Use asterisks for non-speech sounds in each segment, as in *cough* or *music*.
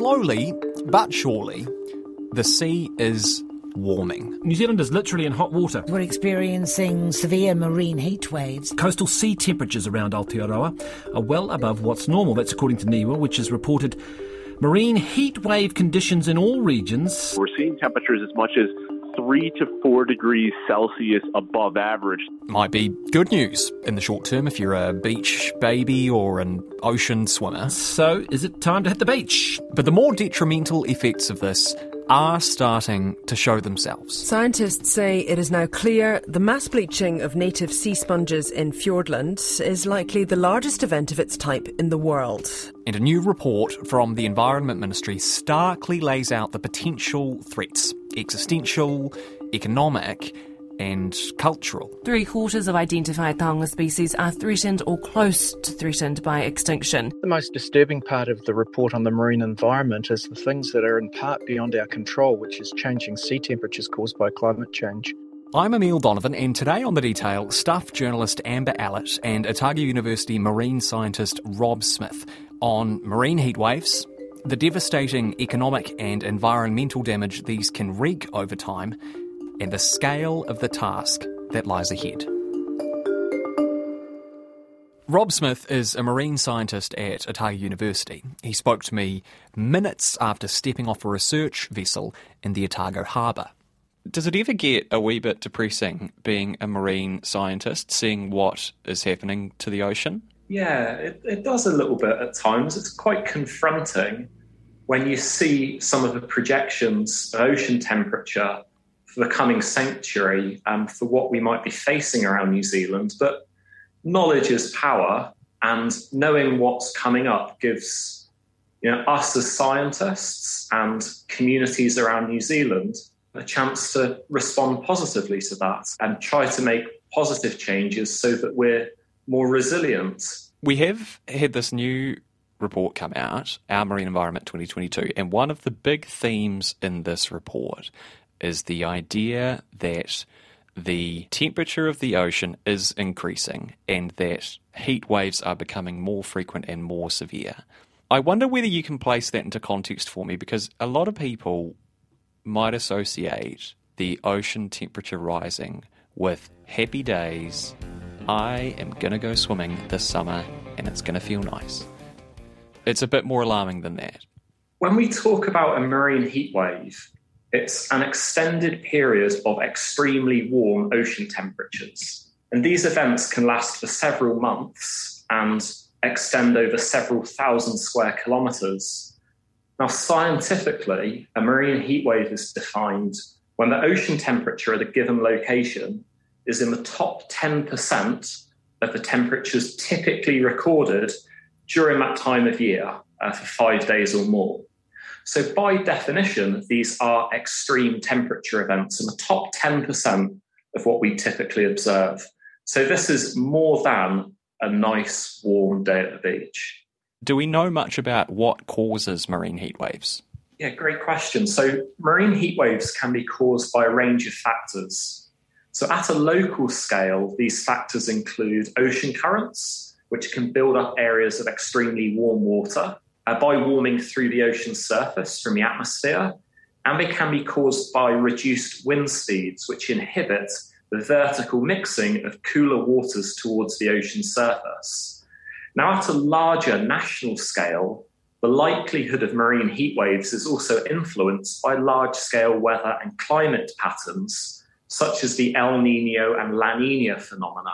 slowly but surely, the sea is warming. New Zealand is literally in hot water. We're experiencing severe marine heat waves. Coastal sea temperatures around Aotearoa are well above what's normal. That's according to NIWA, which has reported marine heat wave conditions in all regions. We're seeing temperatures as much as three to four degrees Celsius above average. Might be good news in the short term if you're a beach baby or an ocean swimmer. So, is it time to hit the beach? But the more detrimental effects of this are starting to show themselves. Scientists say it is now clear the mass bleaching of native sea sponges in Fiordland is likely the largest event of its type in the world. And a new report from the Environment Ministry starkly lays out the potential threats existential, economic, and cultural. Three quarters of identified taonga species are threatened or close to threatened by extinction. The most disturbing part of the report on the marine environment is the things that are in part beyond our control, which is changing sea temperatures caused by climate change. I'm Emile Donovan, and today on The Detail, Stuff journalist Amber Allott and Otago University marine scientist Rob Smith on marine heat waves, the devastating economic and environmental damage these can wreak over time, and the scale of the task that lies ahead. Rob Smith is a marine scientist at Otago University. He spoke to me minutes after stepping off a research vessel in the Otago harbour. Does it ever get a wee bit depressing being a marine scientist, seeing what is happening to the ocean? Yeah, it, it does a little bit at times. It's quite confronting when you see some of the projections of ocean temperature for the coming century and for what we might be facing around New Zealand. But knowledge is power, and knowing what's coming up gives you know, us as scientists and communities around New Zealand a chance to respond positively to that and try to make positive changes so that we're more resilient. We have had this new report come out, Our Marine Environment 2022, and one of the big themes in this report is the idea that the temperature of the ocean is increasing and that heat waves are becoming more frequent and more severe. I wonder whether you can place that into context for me because a lot of people might associate the ocean temperature rising with happy days. I am to go swimming this summer and it's to feel nice. It's a bit more alarming than that. When we talk about a marine heat wave, it's an extended period of extremely warm ocean temperatures. And these events can last for several months and extend over several thousand square kilometres. Now, scientifically, a marine heat wave is defined when the ocean temperature at a given location is in the top 10% of the temperatures typically recorded during that time of year uh, for five days or more. So, by definition, these are extreme temperature events in the top 10% of what we typically observe. So, this is more than a nice warm day at the beach. Do we know much about what causes marine heat waves? Yeah, great question. So, marine heat waves can be caused by a range of factors. So, at a local scale, these factors include ocean currents, which can build up areas of extremely warm water uh, by warming through the ocean surface from the atmosphere. And they can be caused by reduced wind speeds, which inhibit the vertical mixing of cooler waters towards the ocean surface. Now, at a larger national scale, the likelihood of marine heat waves is also influenced by large scale weather and climate patterns, such as the El Nino and La Nina phenomena,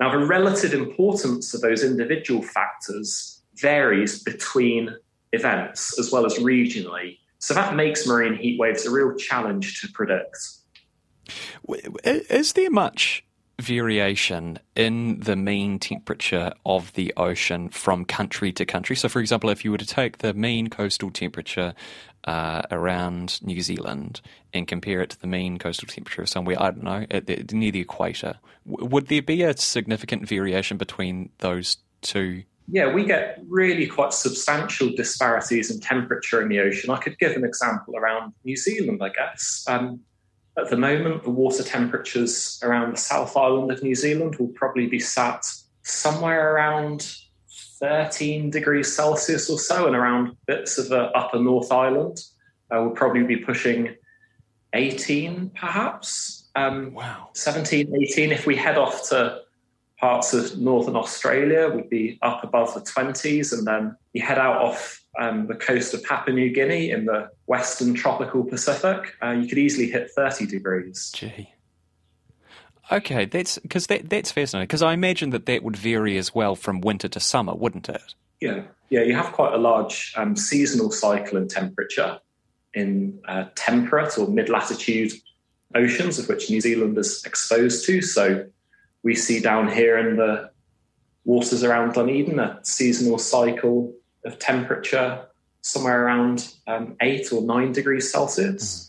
now, the relative importance of those individual factors varies between events as well as regionally. So that makes marine heat waves a real challenge to predict. Is there much variation in the mean temperature of the ocean from country to country? So, for example, if you were to take the mean coastal temperature uh, around New Zealand and compare it to the mean coastal temperature of somewhere, I don't know, at near the equator, would there be a significant variation between those two? Yeah, we get really quite substantial disparities in temperature in the ocean. I could give an example around New Zealand, I guess. Um, at the moment, the water temperatures around the South Island of New Zealand will probably be sat somewhere around 13 degrees Celsius or so, and around bits of the upper North Island, uh, we'll probably be pushing 18 perhaps. Um, Wow. 17, 18. If we head off to parts of northern Australia, we'd be up above the 20s. And then you head out off um, the coast of Papua New Guinea in the western tropical Pacific, uh, you could easily hit 30 degrees. Gee. Okay, that's because that, that's fascinating. Because I imagine that that would vary as well from winter to summer, wouldn't it? Yeah, yeah, you have quite a large um, seasonal cycle in temperature in uh, temperate or mid latitude oceans, of which New Zealand is exposed to. So we see down here in the waters around Dunedin a seasonal cycle of temperature somewhere around um, eight or nine degrees Celsius.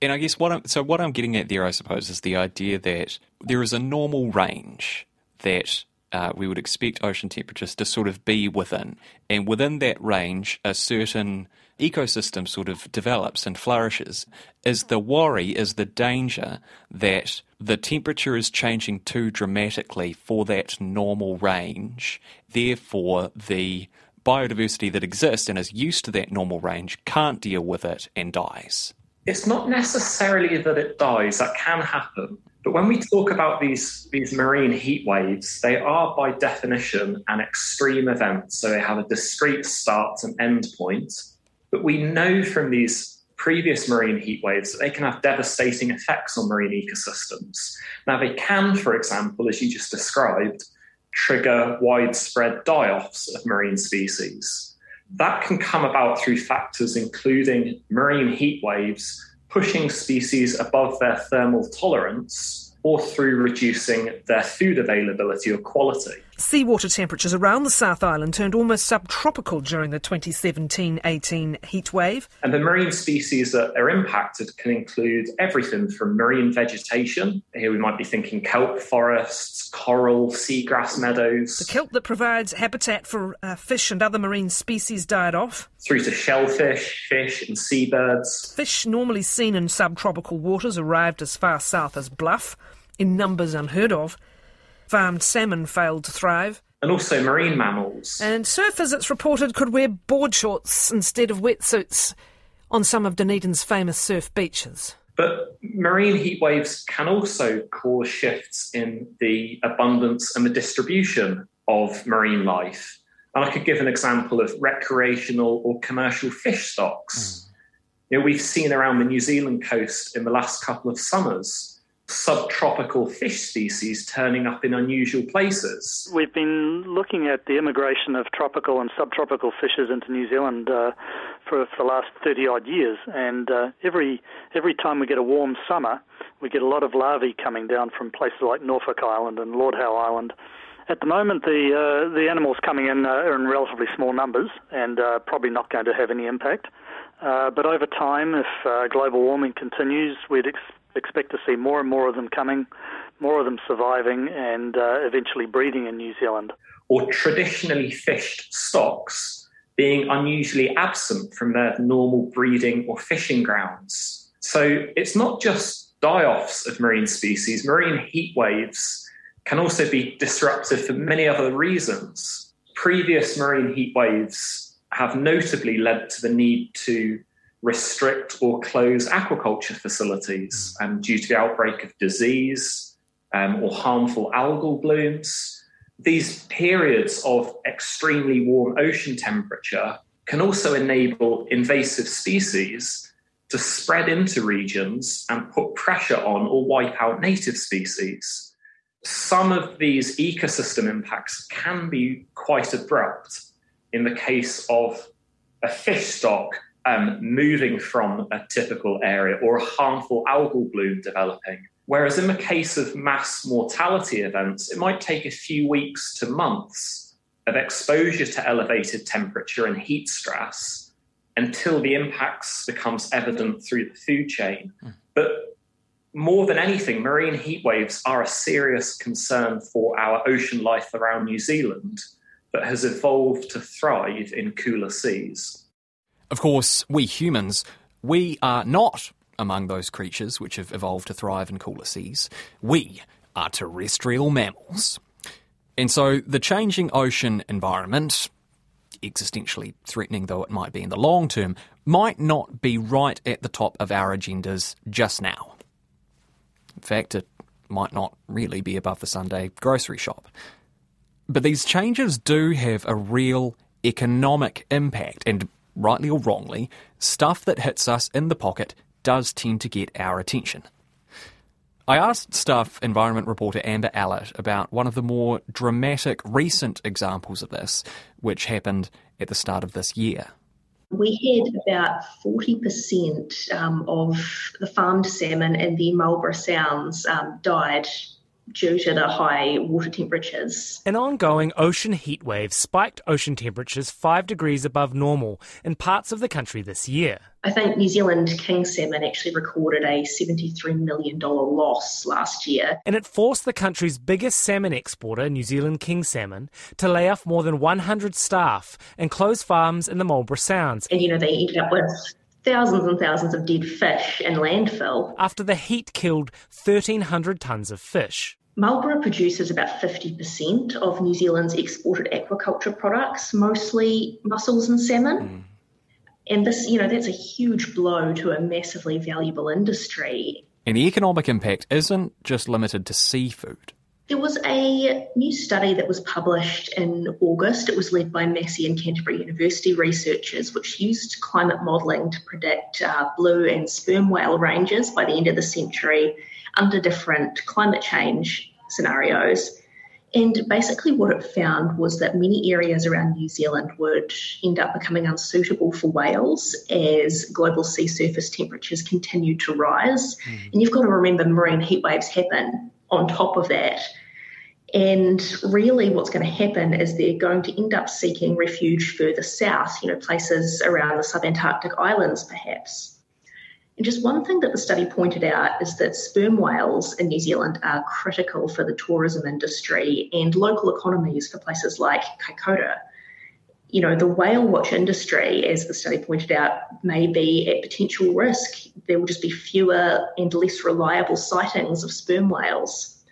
And I guess what I'm so what I'm getting at there, I suppose, is the idea that there is a normal range that uh, we would expect ocean temperatures to sort of be within, and within that range, a certain ecosystem sort of develops and flourishes. Is the worry, is the danger that the temperature is changing too dramatically for that normal range, therefore the biodiversity that exists and is used to that normal range can't deal with it and dies. It's not necessarily that it dies, that can happen. But when we talk about these, these marine heat waves, they are by definition an extreme event. So they have a discrete start and end point. But we know from these previous marine heat waves that they can have devastating effects on marine ecosystems. Now, they can, for example, as you just described, trigger widespread die offs of marine species. That can come about through factors including marine heat waves pushing species above their thermal tolerance or through reducing their food availability or quality. Seawater temperatures around the South Island turned almost subtropical during the 2017 18 heat wave. And the marine species that are impacted can include everything from marine vegetation. Here we might be thinking kelp forests, coral, seagrass meadows. The kelp that provides habitat for uh, fish and other marine species died off. Through to shellfish, fish, and seabirds. Fish normally seen in subtropical waters arrived as far south as Bluff, in numbers unheard of. Farmed salmon failed to thrive. And also marine mammals. And surfers, it's reported, could wear board shorts instead of wetsuits on some of Dunedin's famous surf beaches. But marine heat waves can also cause shifts in the abundance and the distribution of marine life. And I could give an example of recreational or commercial fish stocks. Mm. You know, we've seen around the New Zealand coast in the last couple of summers subtropical fish species turning up in unusual places. We've been looking at the immigration of tropical and subtropical fishes into New Zealand uh, for, for the last 30 odd years, and uh, every every time we get a warm summer, we get a lot of larvae coming down from places like Norfolk Island and Lord Howe Island. At the moment, the uh, the animals coming in uh, are in relatively small numbers and uh, probably not going to have any impact. Uh, but over time, if uh, global warming continues, we'd ex- expect to see more and more of them coming, more of them surviving, and uh, eventually breeding in New Zealand. Or traditionally fished stocks being unusually absent from their normal breeding or fishing grounds. So it's not just die offs of marine species, marine heat waves can also be disruptive for many other reasons. Previous marine heat waves have notably led to the need to restrict or close aquaculture facilities um, due to the outbreak of disease um, or harmful algal blooms. These periods of extremely warm ocean temperature can also enable invasive species to spread into regions and put pressure on or wipe out native species some of these ecosystem impacts can be quite abrupt in the case of a fish stock um, moving from a typical area or a harmful algal bloom developing. Whereas in the case of mass mortality events, it might take a few weeks to months of exposure to elevated temperature and heat stress until the impacts becomes evident through the food chain. Mm. But more than anything, marine heat waves are a serious concern for our ocean life around New Zealand that has evolved to thrive in cooler seas. Of course, we humans, we are not among those creatures which have evolved to thrive in cooler seas. We are terrestrial mammals. And so the changing ocean environment, existentially threatening though it might be in the long term, might not be right at the top of our agendas just now. In fact, it might not really be above the Sunday grocery shop. But these changes do have a real economic impact, and rightly or wrongly, stuff that hits us in the pocket does tend to get our attention. I asked Stuff environment reporter Amber Allott about one of the more dramatic recent examples of this, which happened at the start of this year. We had about 40% um, of the farmed salmon in the Marlborough Sounds um, died due to the high water temperatures. An ongoing ocean heat wave spiked ocean temperatures 5 degrees above normal in parts of the country this year. I think New Zealand king salmon actually recorded a $73 million loss last year. And it forced the country's biggest salmon exporter, New Zealand king salmon, to lay off more than 100 staff and close farms in the Marlborough Sounds. And, you know, they ended up with thousands and thousands of dead fish in landfill. After the heat killed 1,300 tonnes of fish. Marlborough produces about 50% of New Zealand's exported aquaculture products, mostly mussels and salmon. Mm. And this, you know, that's a huge blow to a massively valuable industry. And the economic impact isn't just limited to seafood. There was a new study that was published in August. It was led by Massey and Canterbury University researchers, which used climate modelling to predict uh, blue and sperm whale ranges by the end of the century under different climate change scenarios. And basically, what it found was that many areas around New Zealand would end up becoming unsuitable for whales as global sea surface temperatures continue to rise. Mm. And you've got to remember marine heat waves happen on top of that. And really, what's going to happen is they're going to end up seeking refuge further south, you know, places around the subantarctic islands, perhaps. And just one thing that the study pointed out is that sperm whales in New Zealand are critical for the tourism industry and local economies for places like Kaikoura. You know, the whale watch industry, as the study pointed out, may be at potential risk. There will just be fewer and less reliable sightings of sperm whales.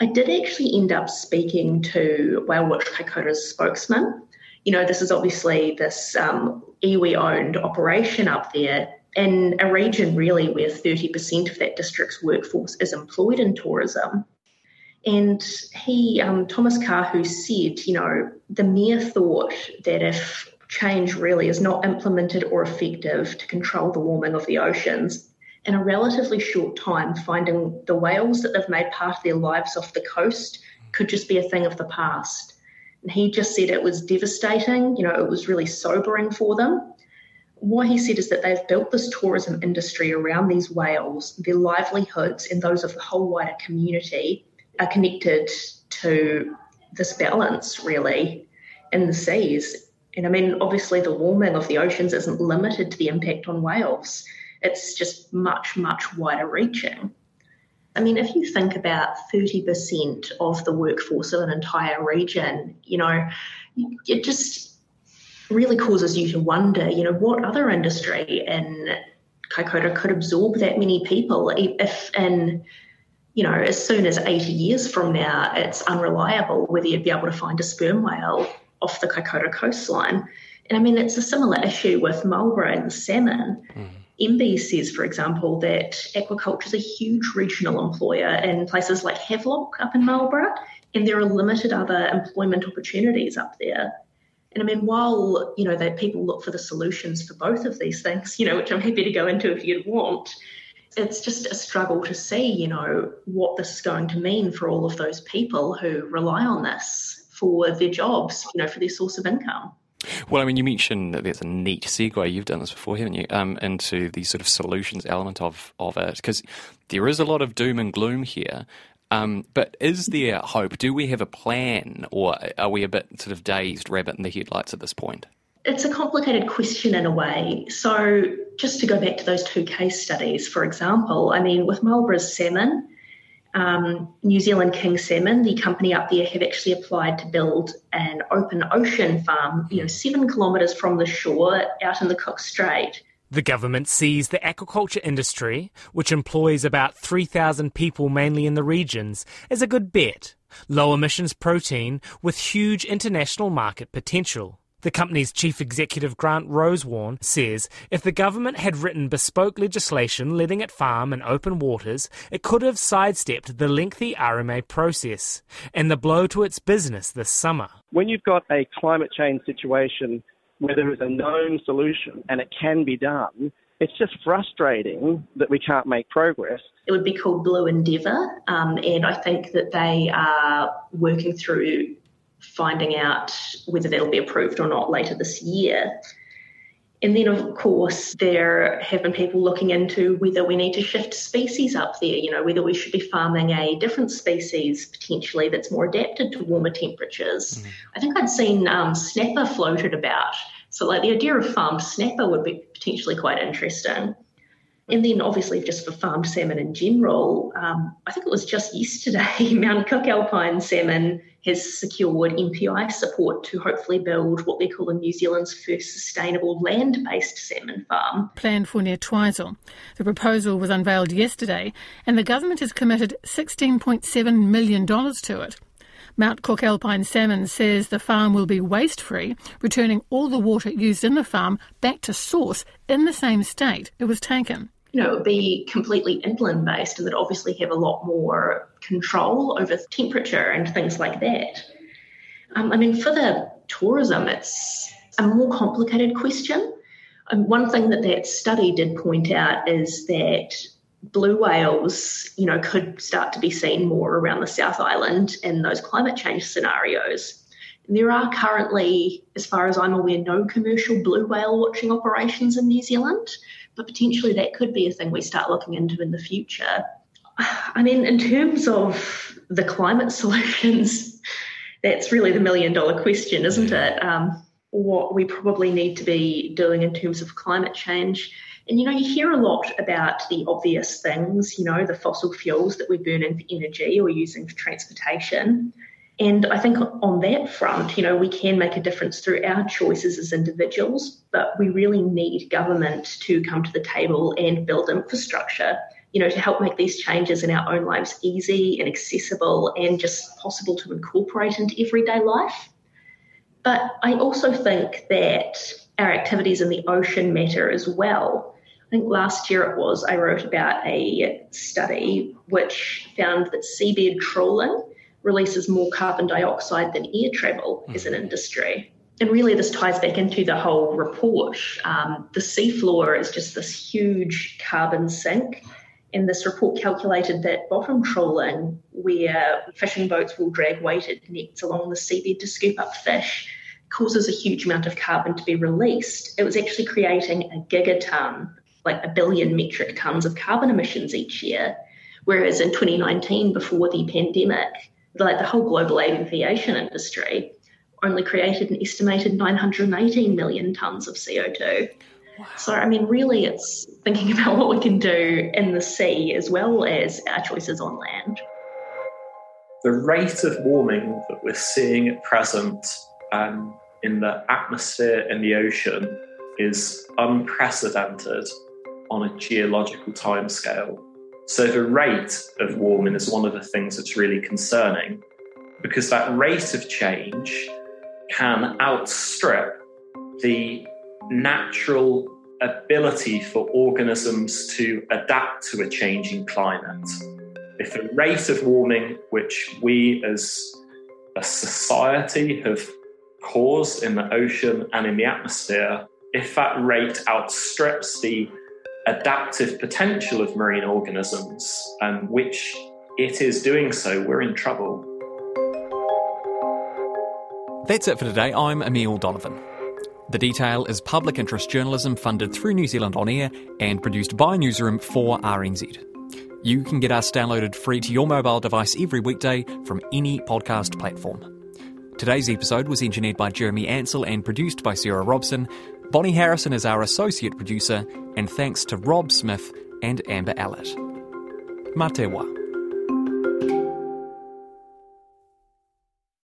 I did actually end up speaking to Whale Watch Kaikoura's spokesman. You know, this is obviously this um, iwi owned operation up there in a region really where 30% of that district's workforce is employed in tourism. And he, um, Thomas Kahu, said, you know, the mere thought that if change really is not implemented or effective to control the warming of the oceans, in a relatively short time, finding the whales that they've made part of their lives off the coast could just be a thing of the past. And he just said it was devastating, you know, it was really sobering for them what he said is that they've built this tourism industry around these whales. Their livelihoods and those of the whole wider community are connected to this balance, really, in the seas. And I mean, obviously, the warming of the oceans isn't limited to the impact on whales, it's just much, much wider reaching. I mean, if you think about 30% of the workforce of an entire region, you know, it just really causes you to wonder, you know, what other industry in Kaikoura could absorb that many people if in you know, as soon as 80 years from now, it's unreliable whether you'd be able to find a sperm whale off the Kaikoura coastline. And I mean, it's a similar issue with Marlborough and salmon. Mm. MB says, for example, that aquaculture is a huge regional employer in places like Havelock up in Marlborough, and there are limited other employment opportunities up there. And I mean, while you know that people look for the solutions for both of these things, you know, which I'm happy to go into if you'd want, it's just a struggle to see, you know, what this is going to mean for all of those people who rely on this for their jobs, you know, for their source of income. Well, I mean, you mentioned that there's a neat segue. You've done this before, haven't you? Um, into the sort of solutions element of of it, because there is a lot of doom and gloom here. Um, but is there hope? Do we have a plan, or are we a bit sort of dazed, rabbit in the headlights at this point? It's a complicated question in a way. So, just to go back to those two case studies, for example, I mean, with Marlborough's salmon, um, New Zealand King Salmon, the company up there, have actually applied to build an open ocean farm, you know, seven kilometres from the shore out in the Cook Strait The government sees the aquaculture industry, which employs about 3,000 people mainly in the regions, as a good bet. Low emissions protein with huge international market potential. The company's chief executive Grant Rosewarne says if the government had written bespoke legislation letting it farm in open waters, it could have sidestepped the lengthy RMA process and the blow to its business this summer. When you've got a climate change situation where there is a known solution and it can be done, it's just frustrating that we can't make progress. It would be called Blue Endeavour, um, and I think that they are working through finding out whether that'll be approved or not later this year. And then, of course, there have been people looking into whether we need to shift species up there, you know, whether we should be farming a different species potentially that's more adapted to warmer temperatures. Mm. I think I'd seen um, snapper floated about. So, like, the idea of farmed snapper would be potentially quite interesting. And then, obviously, just for farmed salmon in general, um, I think it was just yesterday, *laughs* Mount Cook Alpine Salmon has secured MPI support to hopefully build what they're calling New Zealand's first sustainable land based salmon farm. Planned for near Twizel. The proposal was unveiled yesterday, and the government has committed $16.7 million to it. Mount Cook Alpine Salmon says the farm will be waste free, returning all the water used in the farm back to source in the same state it was taken you know, be completely inland based and that obviously have a lot more control over temperature and things like that. Um, I mean, for the tourism, it's a more complicated question. And one thing that that study did point out is that blue whales, you know, could start to be seen more around the South Island in those climate change scenarios. There are currently, as far as I'm aware, no commercial blue whale watching operations in New Zealand but potentially that could be a thing we start looking into in the future. I mean, in terms of the climate *laughs* solutions, that's really the million dollar question, isn't it? Um, what we probably need to be doing in terms of climate change. And you know, you hear a lot about the obvious things, you know, the fossil fuels that we burn in for energy or using for transportation. And I think on that front, you know, we can make a difference through our choices as individuals, but we really need government to come to the table and build infrastructure, you know, to help make these changes in our own lives easy and accessible and just possible to incorporate into everyday life. But I also think that our activities in the ocean matter as well. I think last year it was, I wrote about a study which found that seabed trawling releases more carbon dioxide than air travel mm. as an industry. And really, this ties back into the whole report. Um, the seafloor is just this huge carbon sink. And this report calculated that bottom trawling, where fishing boats will drag weighted nets along the seabed to scoop up fish, causes a huge amount of carbon to be released. It was actually creating a gigaton, like a billion metric tons of carbon emissions each year. Whereas in 2019, before the pandemic, like the whole global aviation industry only created an estimated 918 million tonnes of CO2. Wow. So, I mean, really, it's thinking *laughs* about what we can do in the sea as well as our choices on land. The rate of warming that we're seeing at present um, in the atmosphere and the ocean is unprecedented on a geological timescale. So the rate of warming is one of the things that's really concerning because that rate of change can outstrip the natural ability for organisms to adapt to a changing climate. If the rate of warming, which we as a society have caused in the ocean and in the atmosphere, if that rate outstrips the adaptive potential of marine organisms, and which it is doing so, we're in trouble. That's it for today. I'm Emile Donovan. The Detail is public interest journalism funded through New Zealand On Air and produced by Newsroom for RNZ. You can get us downloaded free to your mobile device every weekday from any podcast platform. Today's episode was engineered by Jeremy Ansell and produced by Sarah Robson. Bonnie Harrison is our associate producer, and thanks to Rob Smith and Amber Allott. Matewa.